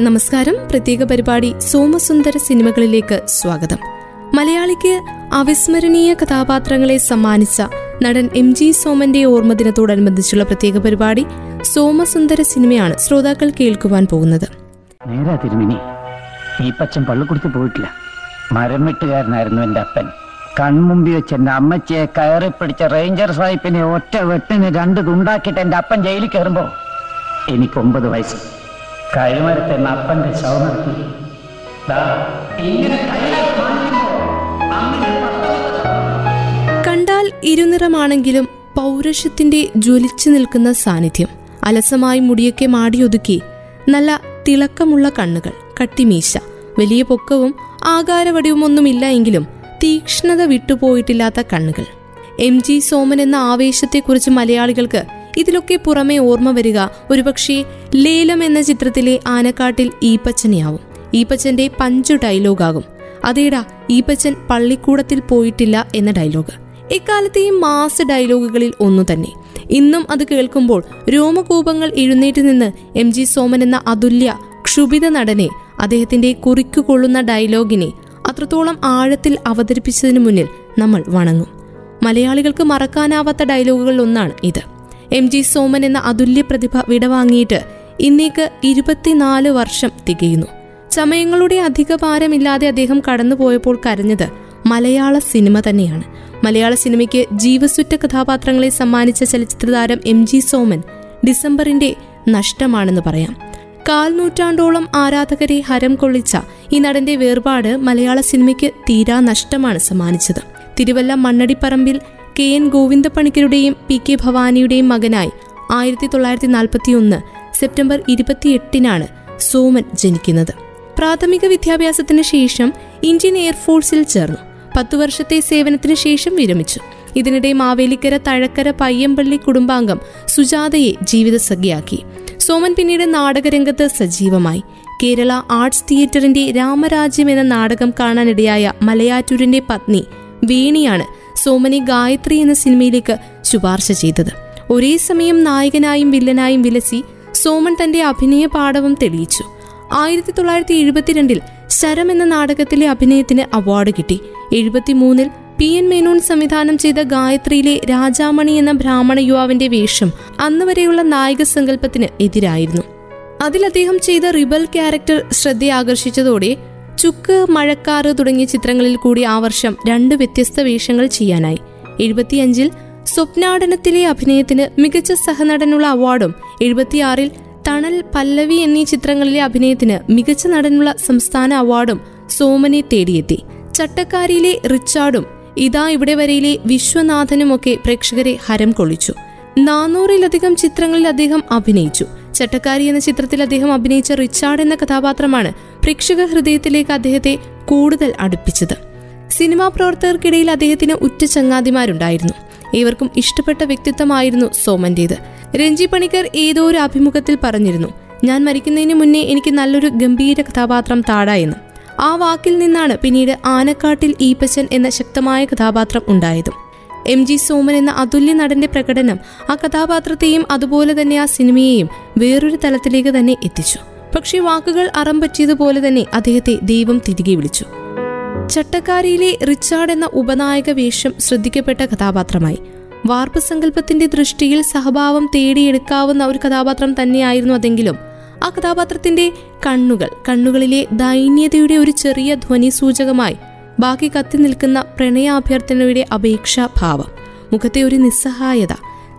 നമസ്കാരം. പ്രത്യേക പരിപാടി സോമസുന്ദര സിനിമകളിലേക്ക് സ്വാഗതം. മലയാളിക്ക് അവിസ്മരണീയ കഥാപാത്രങ്ങളെ സമ്മാനിച്ച നടൻ എം ജി സോമന്റെ ഓർമ്മദിനത്തോടനുബന്ധിച്ചുള്ള പ്രത്യേക പരിപാടി സോമസുന്ദര സിനിമയാണ് ശ്രോതാക്കൾ കേൾക്കുവാൻ പോകുന്നത്. ഈ പച്ചൻ പള്ളിക്കുടുത്ത് പോയിട്ടില്ല. മരം വെട്ടുകാരനായിരുന്നു എന്റെ അപ്പൻ. കൺമുമ്പി വെച്ച് എന്റെ അമ്മച്ചിയെ കയറി പിടിച്ച റേഞ്ചർ സാഹിബിനെ ഒറ്റ വെട്ടിന് രണ്ട് തുണ്ടാക്കിയിട്ട് എന്റെ അപ്പൻ ജയിലിൽ കയറുമ്പോ എനിക്ക് ഒമ്പത് വയസ്സ്. കഴിമരത്തെ നപ്പന്റെ അപ്പന്റെ ശവം നടത്തി ദാ, ഇങ്ങനെ കയ്യിലാക്കി കണ്ടാൽ ഇരുനിറമാണെങ്കിലും പൗരുഷത്തിന്റെ ജ്വലിച്ചു നിൽക്കുന്ന സാന്നിധ്യം. അലസമായി മുടിയൊക്കെ മാടിയൊതുക്കി നല്ല തിളക്കമുള്ള കണ്ണുകൾ കട്ടിമീശ വലിയ പൊക്കവും ആകാരവടിവുമൊന്നുമില്ല എങ്കിലും തീക്ഷ്ണത വിട്ടുപോയിട്ടില്ലാത്ത കണ്ണുകൾ. എം ജി സോമൻ എന്ന ആവേശത്തെക്കുറിച്ച് മലയാളികൾക്ക് ഇതിലൊക്കെ പുറമെ ഓർമ്മ വരിക ഒരുപക്ഷെ ലേലം എന്ന ചിത്രത്തിലെ ആനക്കാട്ടിൽ ഈപ്പച്ചനെയാവും. ഈപ്പച്ചന്റെ പഞ്ചു ഡയലോഗാകും. അതേടാ ഈപ്പച്ചൻ പള്ളിക്കൂടത്തിൽ പോയിട്ടില്ല എന്ന ഡയലോഗ്. എക്കാലത്തെയും മാസ് ഡയലോഗുകളിൽ ഒന്നു തന്നെ. ഇന്നും അത് കേൾക്കുമ്പോൾ രോമകൂപങ്ങൾ എഴുന്നേറ്റ് നിന്ന് എം ജി സോമൻ എന്ന അതുല്യ ക്ഷുഭിത നടനെ അദ്ദേഹത്തിന്റെ കുറിക്കുകൊള്ളുന്ന ഡയലോഗിനെ അത്രത്തോളം ആഴത്തിൽ അവതരിപ്പിച്ചതിനു മുന്നിൽ നമ്മൾ വണങ്ങും. മലയാളികൾക്ക് മറക്കാനാവാത്ത ഡയലോഗുകളിൽ ഒന്നാണ് ഇത്. എം ജി സോമൻ എന്ന അതുല്യ പ്രതിഭ വിടവാങ്ങിയിട്ട് ഇന്നേക്ക് ഇരുപത്തിനാല് വർഷം തികയുന്നു. സമയങ്ങളുടെ അധിക ഭാരമില്ലാതെ അദ്ദേഹം കടന്നുപോയപ്പോൾ കരഞ്ഞത് മലയാള സിനിമ തന്നെയാണ്. മലയാള സിനിമയ്ക്ക് ജീവസുറ്റ കഥാപാത്രങ്ങളെ സമ്മാനിച്ച ചലച്ചിത്രതാരം എം ജി സോമൻ ഡിസംബറിന്റെ നഷ്ടമാണെന്ന് പറയാം. കാൽ നൂറ്റാണ്ടോളം ആരാധകരെ ഹരം കൊള്ളിച്ച ഈ നടന്റെ വേർപാട് മലയാള സിനിമയ്ക്ക് തീരാ നഷ്ടമാണ് സമ്മാനിച്ചത്. തിരുവല്ല മണ്ണടിപ്പറമ്പിൽ കെ എൻ ഗോവിന്ദപ്പണിക്കരുടെയും പി കെ ഭവാനിയുടെയും മകനായി ആയിരത്തി തൊള്ളായിരത്തി നാൽപ്പത്തി ഒന്ന് സെപ്റ്റംബർ ഇരുപത്തിയെട്ടിനാണ് സോമൻ ജനിക്കുന്നത്. പ്രാഥമിക വിദ്യാഭ്യാസത്തിന് ശേഷം ഇന്ത്യൻ എയർഫോഴ്സിൽ ചേർന്നു. പത്തു വർഷത്തെ സേവനത്തിന് ശേഷം വിരമിച്ചു. ഇതിനിടെ മാവേലിക്കര തഴക്കര പയ്യമ്പള്ളി കുടുംബാംഗം സുജാതയെ ജീവിതസഖിയാക്കി. സോമൻ പിന്നീട് നാടകരംഗത്ത് സജീവമായി. കേരള ആർട്സ് തിയേറ്ററിന്റെ രാമരാജ്യം എന്ന നാടകം കാണാനിടയായ മലയാറ്റൂരിന്റെ പത്നി വേണിയാണ് സോമനെ ഗായത്രി എന്ന സിനിമയിലേക്ക് ശുപാർശ ചെയ്തത്. ഒരേ സമയം നായകനായും വില്ലനായും വിലസി സോമൻ തന്റെ അഭിനയ പാഠവും തെളിയിച്ചു. ആയിരത്തി തൊള്ളായിരത്തി എഴുപത്തിരണ്ടിൽ ശരം എന്ന നാടകത്തിലെ അഭിനയത്തിന് അവാർഡ് കിട്ടി. എഴുപത്തിമൂന്നിൽ പി എൻ മേനോൻ സംവിധാനം ചെയ്ത ഗായത്രിയിലെ രാജാമണി എന്ന ബ്രാഹ്മണ യുവാവിന്റെ വേഷം അന്ന് വരെയുള്ള നായക സങ്കല്പത്തിന് എതിരായിരുന്നു. അതിൽ അദ്ദേഹം ചെയ്ത റിബൽ ക്യാരക്ടർ ശ്രദ്ധയാകർഷിച്ചതോടെ ചുക്ക് മഴക്കാറ് തുടങ്ങിയ ചിത്രങ്ങളിൽ കൂടി ആ വർഷം രണ്ട് വ്യത്യസ്ത വേഷങ്ങൾ ചെയ്യാനായി. എഴുപത്തിയഞ്ചിൽ സ്വപ്നാടനത്തിലെ അഭിനയത്തിന് മികച്ച സഹനടനുള്ള അവാർഡും എഴുപത്തിയാറിൽ തണൽ പല്ലവി എന്നീ ചിത്രങ്ങളിലെ അഭിനയത്തിന് മികച്ച നടനുള്ള സംസ്ഥാന അവാർഡും സോമനെ തേടിയെത്തി. ചട്ടക്കാരിയിലെ റിച്ചാർഡും ഇതാ ഇവിടെ വരയിലെ വിശ്വനാഥനുമൊക്കെ പ്രേക്ഷകരെ ഹരം കൊള്ളിച്ചു. നാനൂറിലധികം ചിത്രങ്ങളിൽ അദ്ദേഹം അഭിനയിച്ചു. ചട്ടക്കാരി എന്ന ചിത്രത്തിൽ അദ്ദേഹം അഭിനയിച്ച റിച്ചാർഡ് എന്ന കഥാപാത്രമാണ് പ്രേക്ഷക ഹൃദയത്തിലേക്ക് അദ്ദേഹത്തെ കൂടുതൽ അടുപ്പിച്ചത്. സിനിമാ പ്രവർത്തകർക്കിടയിൽ അദ്ദേഹത്തിന് ഉറ്റ ചങ്ങാതിമാരുണ്ടായിരുന്നു. ഏവർക്കും ഇഷ്ടപ്പെട്ട വ്യക്തിത്വമായിരുന്നു സോമന്റേത്. രഞ്ജി പണിക്കർ ഏതോ ഒരു അഭിമുഖത്തിൽ പറഞ്ഞിരുന്നു ഞാൻ മരിക്കുന്നതിന് മുന്നേ എനിക്ക് നല്ലൊരു ഗംഭീര കഥാപാത്രം താടായെന്ന്. ആ വാക്കിൽ നിന്നാണ് പിന്നീട് ആനക്കാട്ടിൽ ഈപ്പച്ചൻ എന്ന ശക്തമായ കഥാപാത്രം ഉണ്ടായതും. എം ജി സോമൻ എന്ന അതുല്യ നടന്റെ പ്രകടനം ആ കഥാപാത്രത്തെയും അതുപോലെ തന്നെ ആ സിനിമയെയും വേറൊരു തലത്തിലേക്ക് തന്നെ എത്തിച്ചു. പക്ഷേ വാക്കുകൾ അറം പറ്റിയതുപോലെ തന്നെ അദ്ദേഹത്തെ ദൈവം തിരികെ വിളിച്ചു. ചട്ടക്കാരിയിലെ റിച്ചാർഡ് എന്ന ഉപനായക വേഷം ശ്രദ്ധിക്കപ്പെട്ട കഥാപാത്രമായി. വാർപ്പ് സങ്കല്പത്തിന്റെ ദൃഷ്ടിയിൽ സഹഭാവം തേടിയെടുക്കാവുന്ന ഒരു കഥാപാത്രം തന്നെയായിരുന്നു അതെങ്കിലും. ആ കഥാപാത്രത്തിന്റെ കണ്ണുകൾ കണ്ണുകളിലെ ദൈന്യതയുടെ ഒരു ചെറിയ ധ്വനി സൂചകമായി ബാക്കി കത്തി നിൽക്കുന്ന പ്രണയാഭ്യർത്ഥനയുടെ അപേക്ഷാഭാവം മുഖത്തെ ഒരു നിസ്സഹായത.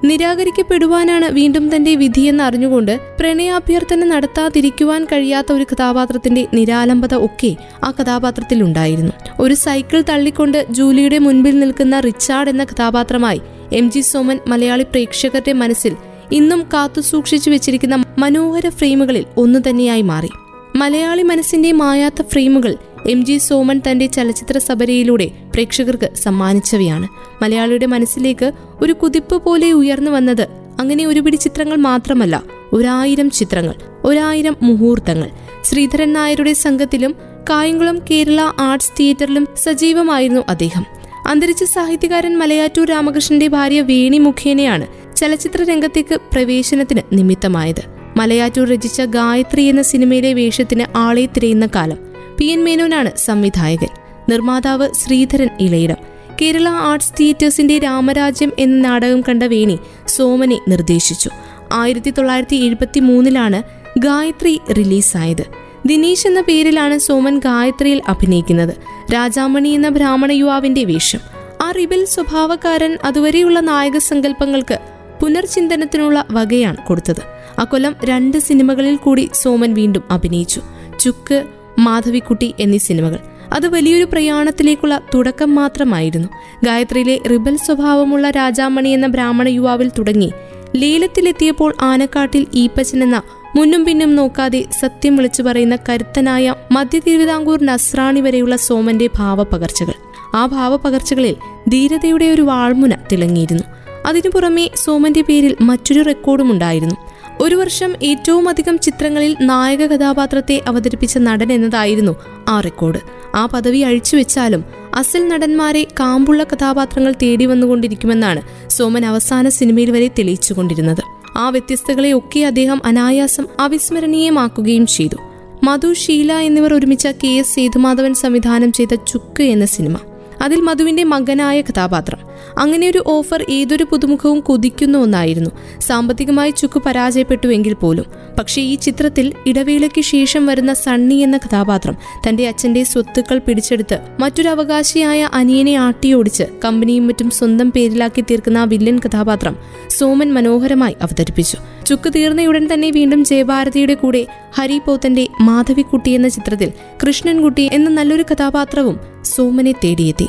നിരാകരിക്കപ്പെടുവാനാണ് വീണ്ടും തന്റെ വിധിയെന്ന് അറിഞ്ഞുകൊണ്ട് പ്രണയാഭ്യർത്ഥന നടത്താതിരിക്കുവാൻ കഴിയാത്ത ഒരു കഥാപാത്രത്തിന്റെ നിരാലംബത ഒക്കെ ആ കഥാപാത്രത്തിൽ ഉണ്ടായിരുന്നു. ഒരു സൈക്കിൾ തള്ളിക്കൊണ്ട് ജൂലിയുടെ മുൻപിൽ നിൽക്കുന്ന റിച്ചാർഡ് എന്ന കഥാപാത്രമായി എം ജി സോമൻ മലയാളി പ്രേക്ഷകരുടെ മനസ്സിൽ ഇന്നും കാത്തുസൂക്ഷിച്ചു വെച്ചിരിക്കുന്ന മനോഹര ഫ്രെയിമുകളിൽ ഒന്നു തന്നെയായി മാറി. മലയാളി മനസ്സിന്റെ മായാത്ത ഫ്രെയിമുകൾ എം ജി സോമൻ തന്റെ ചലച്ചിത്ര സബരയിലൂടെ പ്രേക്ഷകർക്ക് സമ്മാനിച്ചവയാണ്. മലയാളിയുടെ മനസ്സിലേക്ക് ഒരു കുതിപ്പ് പോലെ ഉയർന്നു വന്നത് അങ്ങനെ ഒരുപിടി ചിത്രങ്ങൾ മാത്രമല്ല ഒരായിരം ചിത്രങ്ങൾ ഒരായിരം മുഹൂർത്തങ്ങൾ. ശ്രീധരൻ നായരുടെ സംഘത്തിലും കായംകുളം കേരള ആർട്സ് തിയേറ്ററിലും സജീവമായിരുന്നു അദ്ദേഹം. അന്തരിച്ച സാഹിത്യകാരൻ മലയാറ്റൂർ രാമകൃഷ്ണന്റെ ഭാര്യ വേണി മുഖേനയാണ് ചലച്ചിത്ര രംഗത്തേക്ക് പ്രവേശനത്തിന് നിമിത്തമായത്. മലയാറ്റൂർ രചിച്ച ഗായത്രി എന്ന സിനിമയിലെ വേഷത്തിന് ആളെ തിരയുന്ന കാലം. പി എൻ മേനോനാണ് സംവിധായകൻ. നിർമ്മാതാവ് ശ്രീധരൻ ഇളയിടം. കേരള ആർട്സ് തിയേറ്റേഴ്സിന്റെ രാമരാജ്യം എന്ന നാടകം കണ്ട വേണി സോമനെ നിർദ്ദേശിച്ചു. ആയിരത്തി തൊള്ളായിരത്തി എഴുപത്തി മൂന്നിലാണ് ഗായത്രി റിലീസായത്. ദിനേശ് എന്ന പേരിലാണ് സോമൻ ഗായത്രിയിൽ അഭിനയിക്കുന്നത്. രാജാമണി എന്ന ബ്രാഹ്മണ യുവാവിന്റെ വേഷം. ആ റിബൽ സ്വഭാവക്കാരൻ അതുവരെയുള്ള നായക സങ്കല്പങ്ങൾക്ക് പുനർചിന്തനത്തിനുള്ള വകയാണ് കൊടുത്തത്. അക്കൊല്ലം രണ്ട് സിനിമകളിൽ കൂടി സോമൻ വീണ്ടും അഭിനയിച്ചു. ചുക്ക് മാധവിക്കുട്ടി എന്നീ സിനിമകൾ. അത് വലിയൊരു പ്രയാണത്തിലേക്കുള്ള തുടക്കം മാത്രമായിരുന്നു. ഗായത്രിയിലെ റിബൽ സ്വഭാവമുള്ള രാജാമണി എന്ന ബ്രാഹ്മണ യുവാവിൽ തുടങ്ങി. ലീലത്തിലെത്തിയപ്പോൾ ആനക്കാട്ടിൽ ഈപ്പച്ചൻ എന്ന മുന്നും പിന്നും നോക്കാതെ സത്യം വിളിച്ചു പറയുന്ന കരുത്തനായ മധ്യ തിരുവിതാംകൂർ നസ്രാണി വരെയുള്ള സോമന്റെ ഭാവപകർച്ചകൾ. ആ ഭാവപകർച്ചകളിൽ ധീരതയുടെ ഒരു വാൾമുന തിളങ്ങിയിരുന്നു. അതിനു പുറമെ സോമന്റെ പേരിൽ മറ്റൊരു റെക്കോർഡും ഉണ്ടായിരുന്നു ഒരു വർഷം ഏറ്റവും അധികം ചിത്രങ്ങളിൽ നായക കഥാപാത്രത്തെ അവതരിപ്പിച്ച നടൻ എന്നതായിരുന്നു ആ റെക്കോർഡ്. ആ പദവി അഴിച്ചുവെച്ചാലും അസൽ നടന്മാരെ കാമ്പുള്ള കഥാപാത്രങ്ങൾ തേടി വന്നുകൊണ്ടിരിക്കുമെന്നാണ് സോമൻ അവസാന സിനിമയിൽ വരെ തെളിയിച്ചുകൊണ്ടിരുന്നത്. ആ വ്യത്യസ്തകളെ ഒക്കെ അദ്ദേഹം അനായാസം അവിസ്മരണീയമാക്കുകയും ചെയ്തു. മധു ഷീല എന്നിവർ ഒരുമിച്ച കെ എസ് സേതുമാധവൻ സംവിധാനം ചെയ്ത ചുക്ക് എന്ന സിനിമ. അതിൽ മധുവിന്റെ മകനായ കഥാപാത്രം. അങ്ങനെ ഒരു ഓഫർ ഏതൊരു പുതുമുഖവും കൊതിക്കുന്ന ഒന്നായിരുന്നു. സാമ്പത്തികമായി ചുക്ക് പരാജയപ്പെട്ടുവെങ്കിൽ പോലും. പക്ഷേ ഈ ചിത്രത്തിൽ ഇടവേളയ്ക്ക് ശേഷം വരുന്ന സണ്ണി എന്ന കഥാപാത്രം തന്റെ അച്ഛന്റെ സ്വത്തുക്കൾ പിടിച്ചെടുത്ത് മറ്റൊരു അവകാശിയായ അനിയനെ ആട്ടിയോടിച്ച് കമ്പനിയും മറ്റും സ്വന്തം പേരിലാക്കി തീർക്കുന്ന വില്ലൻ കഥാപാത്രം സോമൻ മനോഹരമായി അവതരിപ്പിച്ചു. ചുക്ക് തീർന്നയുടൻ തന്നെ വീണ്ടും ജയഭാരതിയുടെ കൂടെ ഹരി പോത്തന്റെ മാധവിക്കുട്ടി എന്ന ചിത്രത്തിൽ കൃഷ്ണൻകുട്ടി എന്ന നല്ലൊരു കഥാപാത്രവും സോമനെ തേടിയെത്തി.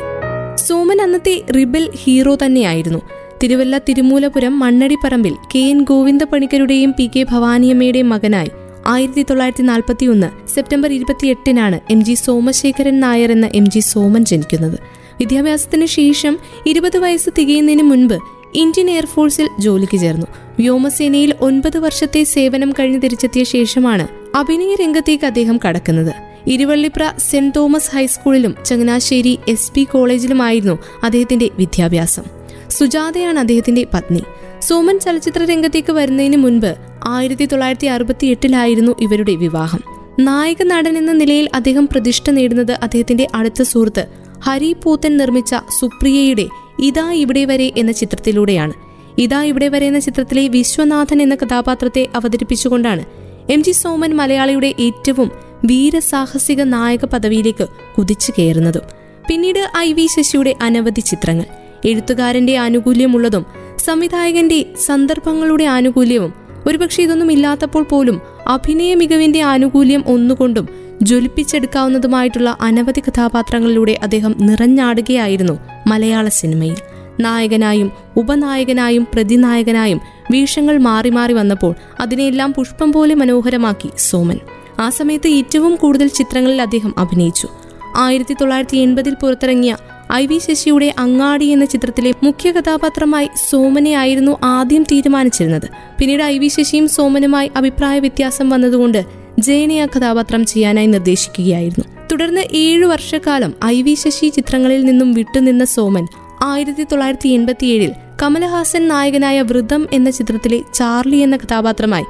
സോമൻ അന്നത്തെ റിബൽ ഹീറോ തന്നെയായിരുന്നു. തിരുവല്ല തിരുമൂലപുരം മണ്ണടിപ്പറമ്പിൽ കെ എൻ ഗോവിന്ദ പണിക്കരുടെയും പി കെ ഭവാനിയമ്മയുടെയും മകനായി. ആയിരത്തി തൊള്ളായിരത്തി നാൽപ്പത്തി ഒന്ന് സെപ്റ്റംബർ ഇരുപത്തിയെട്ടിനാണ് എം ജി സോമശേഖരൻ നായർ എന്ന എം ജി സോമൻ ജനിക്കുന്നത്. വിദ്യാഭ്യാസത്തിന് ശേഷം ഇരുപത് വയസ്സ് തികയുന്നതിന് മുൻപ് ഇന്ത്യൻ എയർഫോഴ്സിൽ ജോലിക്ക് ചേർന്നു. വ്യോമസേനയിൽ ഒൻപത് വർഷത്തെ സേവനം കഴിഞ്ഞ് തിരിച്ചെത്തിയ ശേഷമാണ് അഭിനയ രംഗത്തേക്ക് അദ്ദേഹം കടക്കുന്നത്. ഇരുവള്ളിപ്ര സെന്റ് തോമസ് ഹൈസ്കൂളിലും ചങ്ങനാശ്ശേരി എസ് പി കോളേജിലുമായിരുന്നു അദ്ദേഹത്തിന്റെ വിദ്യാഭ്യാസം. സുജാതയാണ് അദ്ദേഹത്തിന്റെ പത്നി. സോമൻ ചലച്ചിത്ര രംഗത്തേക്ക് വരുന്നതിന് മുൻപ് ആയിരത്തി തൊള്ളായിരത്തി അറുപത്തി എട്ടിലായിരുന്നു ഇവരുടെ വിവാഹം. നായക നടൻ എന്ന നിലയിൽ അദ്ദേഹം പ്രതിഷ്ഠ നേടുന്നത് അദ്ദേഹത്തിന്റെ അടുത്ത സുഹൃത്ത് ഹരി പൂത്തൻ നിർമ്മിച്ച സുപ്രിയയുടെ ഇതാ ഇവിടെ വരെ എന്ന ചിത്രത്തിലൂടെയാണ്. ഇതാ ഇവിടെ വരെ എന്ന ചിത്രത്തിലെ വിശ്വനാഥൻ എന്ന കഥാപാത്രത്തെ അവതരിപ്പിച്ചുകൊണ്ടാണ് എം ജി സോമൻ മലയാളിയുടെ ഏറ്റവും വീരസാഹസിക നായക പദവിയിലേക്ക് കുതിച്ചു കയറുന്നതും പിന്നീട് ഐ വി ശശിയുടെ അനവധി ചിത്രങ്ങൾ. എഴുത്തുകാരന്റെ ആനുകൂല്യമുള്ളതും സംവിധായകന്റെ സന്ദർഭങ്ങളുടെ ആനുകൂല്യവും ഒരുപക്ഷെ ഇതൊന്നും ഇല്ലാത്തപ്പോൾ പോലും അഭിനയ മികവിന്റെ ആനുകൂല്യം ഒന്നുകൊണ്ടും ജ്വലിപ്പിച്ചെടുക്കാവുന്നതുമായിട്ടുള്ള അനവധി കഥാപാത്രങ്ങളിലൂടെ അദ്ദേഹം നിറഞ്ഞാടുകയായിരുന്നു മലയാള സിനിമയിൽ. നായകനായും ഉപനായകനായും പ്രതിനായകനായും വീഷങ്ങൾ മാറി മാറി വന്നപ്പോൾ അതിനെയെല്ലാം പുഷ്പം പോലെ മനോഹരമാക്കി സോമൻ. ആ സമയത്ത് ഏറ്റവും കൂടുതൽ ചിത്രങ്ങളിൽ അദ്ദേഹം അഭിനയിച്ചു. ആയിരത്തി തൊള്ളായിരത്തി എൺപതിൽ പുറത്തിറങ്ങിയ ഐ വി ശശിയുടെ അങ്ങാടി എന്ന ചിത്രത്തിലെ മുഖ്യ കഥാപാത്രമായി സോമനെ ആയിരുന്നു ആദ്യം തീരുമാനിച്ചിരുന്നത്. പിന്നീട് ഐ വി ശശിയും സോമനുമായി അഭിപ്രായ വ്യത്യാസം വന്നതുകൊണ്ട് ജയനെ ആ കഥാപാത്രം ചെയ്യാനായി നിർദ്ദേശിക്കുകയായിരുന്നു. തുടർന്ന് ഏഴു വർഷക്കാലം ഐ വി ശശി ചിത്രങ്ങളിൽ നിന്നും വിട്ടുനിന്ന സോമൻ ആയിരത്തി തൊള്ളായിരത്തി എൺപത്തിയേഴിൽ കമലഹാസൻ നായകനായ വൃതം എന്ന ചിത്രത്തിലെ ചാർലി എന്ന കഥാപാത്രമായി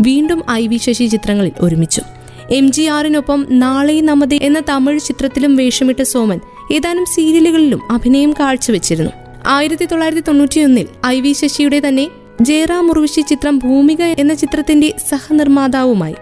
വീണ്ടും ഐ വി ശശി ചിത്രങ്ങളിൽ ഒരുമിച്ചു. എം ജി ആറിനൊപ്പം നാളെ നമതേ എന്ന തമിഴ് ചിത്രത്തിലും വേഷമിട്ട സോമൻ ഏതാനും സീരിയലുകളിലും അഭിനയം കാഴ്ചവെച്ചിരുന്നു. ആയിരത്തി തൊള്ളായിരത്തി തൊണ്ണൂറ്റിയൊന്നിൽ ഐ വി ശശിയുടെ തന്നെ ജയറാം മുറുവിശി ചിത്രം ഭൂമിക എന്ന ചിത്രത്തിന്റെ സഹനിർമ്മാതാവുമായി.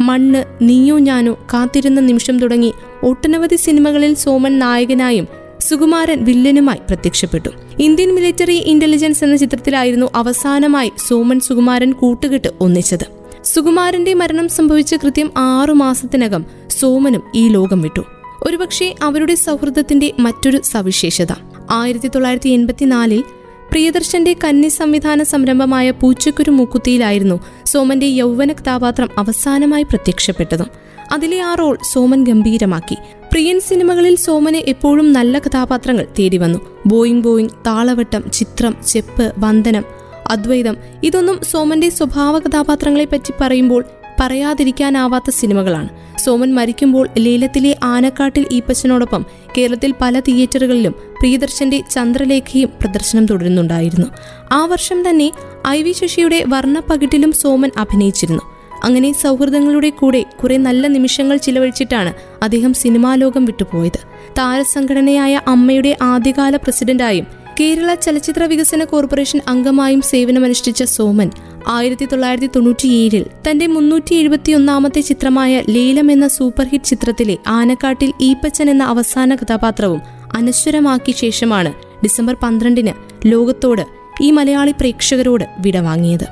മണ്ണ് നീയോ ഞാനോ കാത്തിരുന്ന നിമിഷം തുടങ്ങി ഒട്ടനവധി സിനിമകളിൽ സോമൻ നായകനായും സുകുമാരൻ വില്ലനുമായി പ്രത്യക്ഷപ്പെട്ടു. ഇന്ത്യൻ മിലിറ്ററി ഇന്റലിജൻസ് എന്ന ചിത്രത്തിലായിരുന്നു അവസാനമായി സോമൻ സുകുമാരൻ കൂട്ടുകെട്ട് ഒന്നിച്ചത്. സുകുമാരന്റെ മരണം സംഭവിച്ച കൃത്യം ആറു മാസത്തിനകം സോമനും ഈ ലോകം വിട്ടു. ഒരുപക്ഷെ അവരുടെ സൗഹൃദത്തിന്റെ മറ്റൊരു സവിശേഷത. ആയിരത്തി തൊള്ളായിരത്തി എൺപത്തിനാലിൽ പ്രിയദർശന്റെ കന്നി സംവിധാന സംരംഭമായ പൂച്ചക്കുരു മൂക്കുത്തിയിലായിരുന്നു സോമന്റെ യൗവന കഥാപാത്രം അവസാനമായി പ്രത്യക്ഷപ്പെട്ടതും. അതിലെ ആ റോൾ സോമൻ ഗംഭീരമാക്കി. പ്രിയൻ സിനിമകളിൽ സോമനെ എപ്പോഴും നല്ല കഥാപാത്രങ്ങൾ തേടി വന്നു ബോയിങ് ബോയിങ് താളവട്ടം ചിത്രം ചെപ്പ് വന്ദനം അദ്വൈതം. ഇതൊന്നും സോമന്റെ സ്വഭാവ കഥാപാത്രങ്ങളെ പറ്റി പറയുമ്പോൾ പറയാതിരിക്കാനാവാത്ത സിനിമകളാണ്. സോമൻ മരിക്കുമ്പോൾ ലീലത്തിലെ ആനക്കാട്ടിൽ ഈപ്പച്ചനോടൊപ്പം കേരളത്തിൽ പല തിയേറ്ററുകളിലും പ്രിയദർശന്റെ ചന്ദ്രലേഖയും പ്രദർശനം തുടരുന്നുണ്ടായിരുന്നു. ആ വർഷം തന്നെ ഐ വി ശശിയുടെ വർണപ്പകിട്ടിലും സോമൻ അഭിനയിച്ചിരുന്നു. അങ്ങനെ സൗഹൃദങ്ങളുടെ കൂടെ കുറെ നല്ല നിമിഷങ്ങൾ ചിലവഴിച്ചിട്ടാണ് അദ്ദേഹം സിനിമാലോകം വിട്ടുപോയത്. താരസംഘടനയായ അമ്മയുടെ ആദ്യകാല പ്രസിഡന്റായും കേരള ചലച്ചിത്ര വികസന കോർപ്പറേഷൻ അംഗമായും സേവനമനുഷ്ഠിച്ച സോമൻ ആയിരത്തി തൊള്ളായിരത്തി തൊണ്ണൂറ്റിയേഴിൽ തന്റെ മുന്നൂറ്റി എഴുപത്തിയൊന്നാമത്തെ ചിത്രമായ ലേലം എന്ന സൂപ്പർ ഹിറ്റ് ചിത്രത്തിലെ ആനക്കാട്ടിൽ ഈപ്പച്ചൻ എന്ന അവസാന കഥാപാത്രവും അനശ്വരമാക്കിയ ശേഷമാണ് ഡിസംബർ പന്ത്രണ്ടിന് ലോകത്തോട് ഈ മലയാളി പ്രേക്ഷകരോട് വിടവാങ്ങിയത്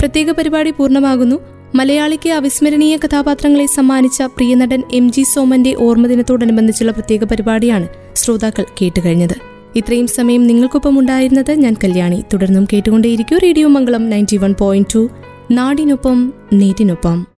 പ്രത്യേക പരിപാടി പൂർണമാകുന്നു. മലയാളിക്ക് അവിസ്മരണീയ കഥാപാത്രങ്ങളെ സമ്മാനിച്ച പ്രിയനടൻ എം ജി സോമന്റെ ഓർമ്മദിനത്തോടനുബന്ധിച്ചുള്ള പ്രത്യേക പരിപാടിയാണ് ശ്രോതാക്കൾ കേട്ടുകഴിഞ്ഞത്. ഇത്രയും സമയം നിങ്ങൾക്കൊപ്പം ഉണ്ടായിരുന്നത് ഞാൻ കല്യാണി. തുടർന്നും കേട്ടുകൊണ്ടേയിരിക്കും radio Mangalam ninety one point two നാടിനൊപ്പം നേരിനൊപ്പം.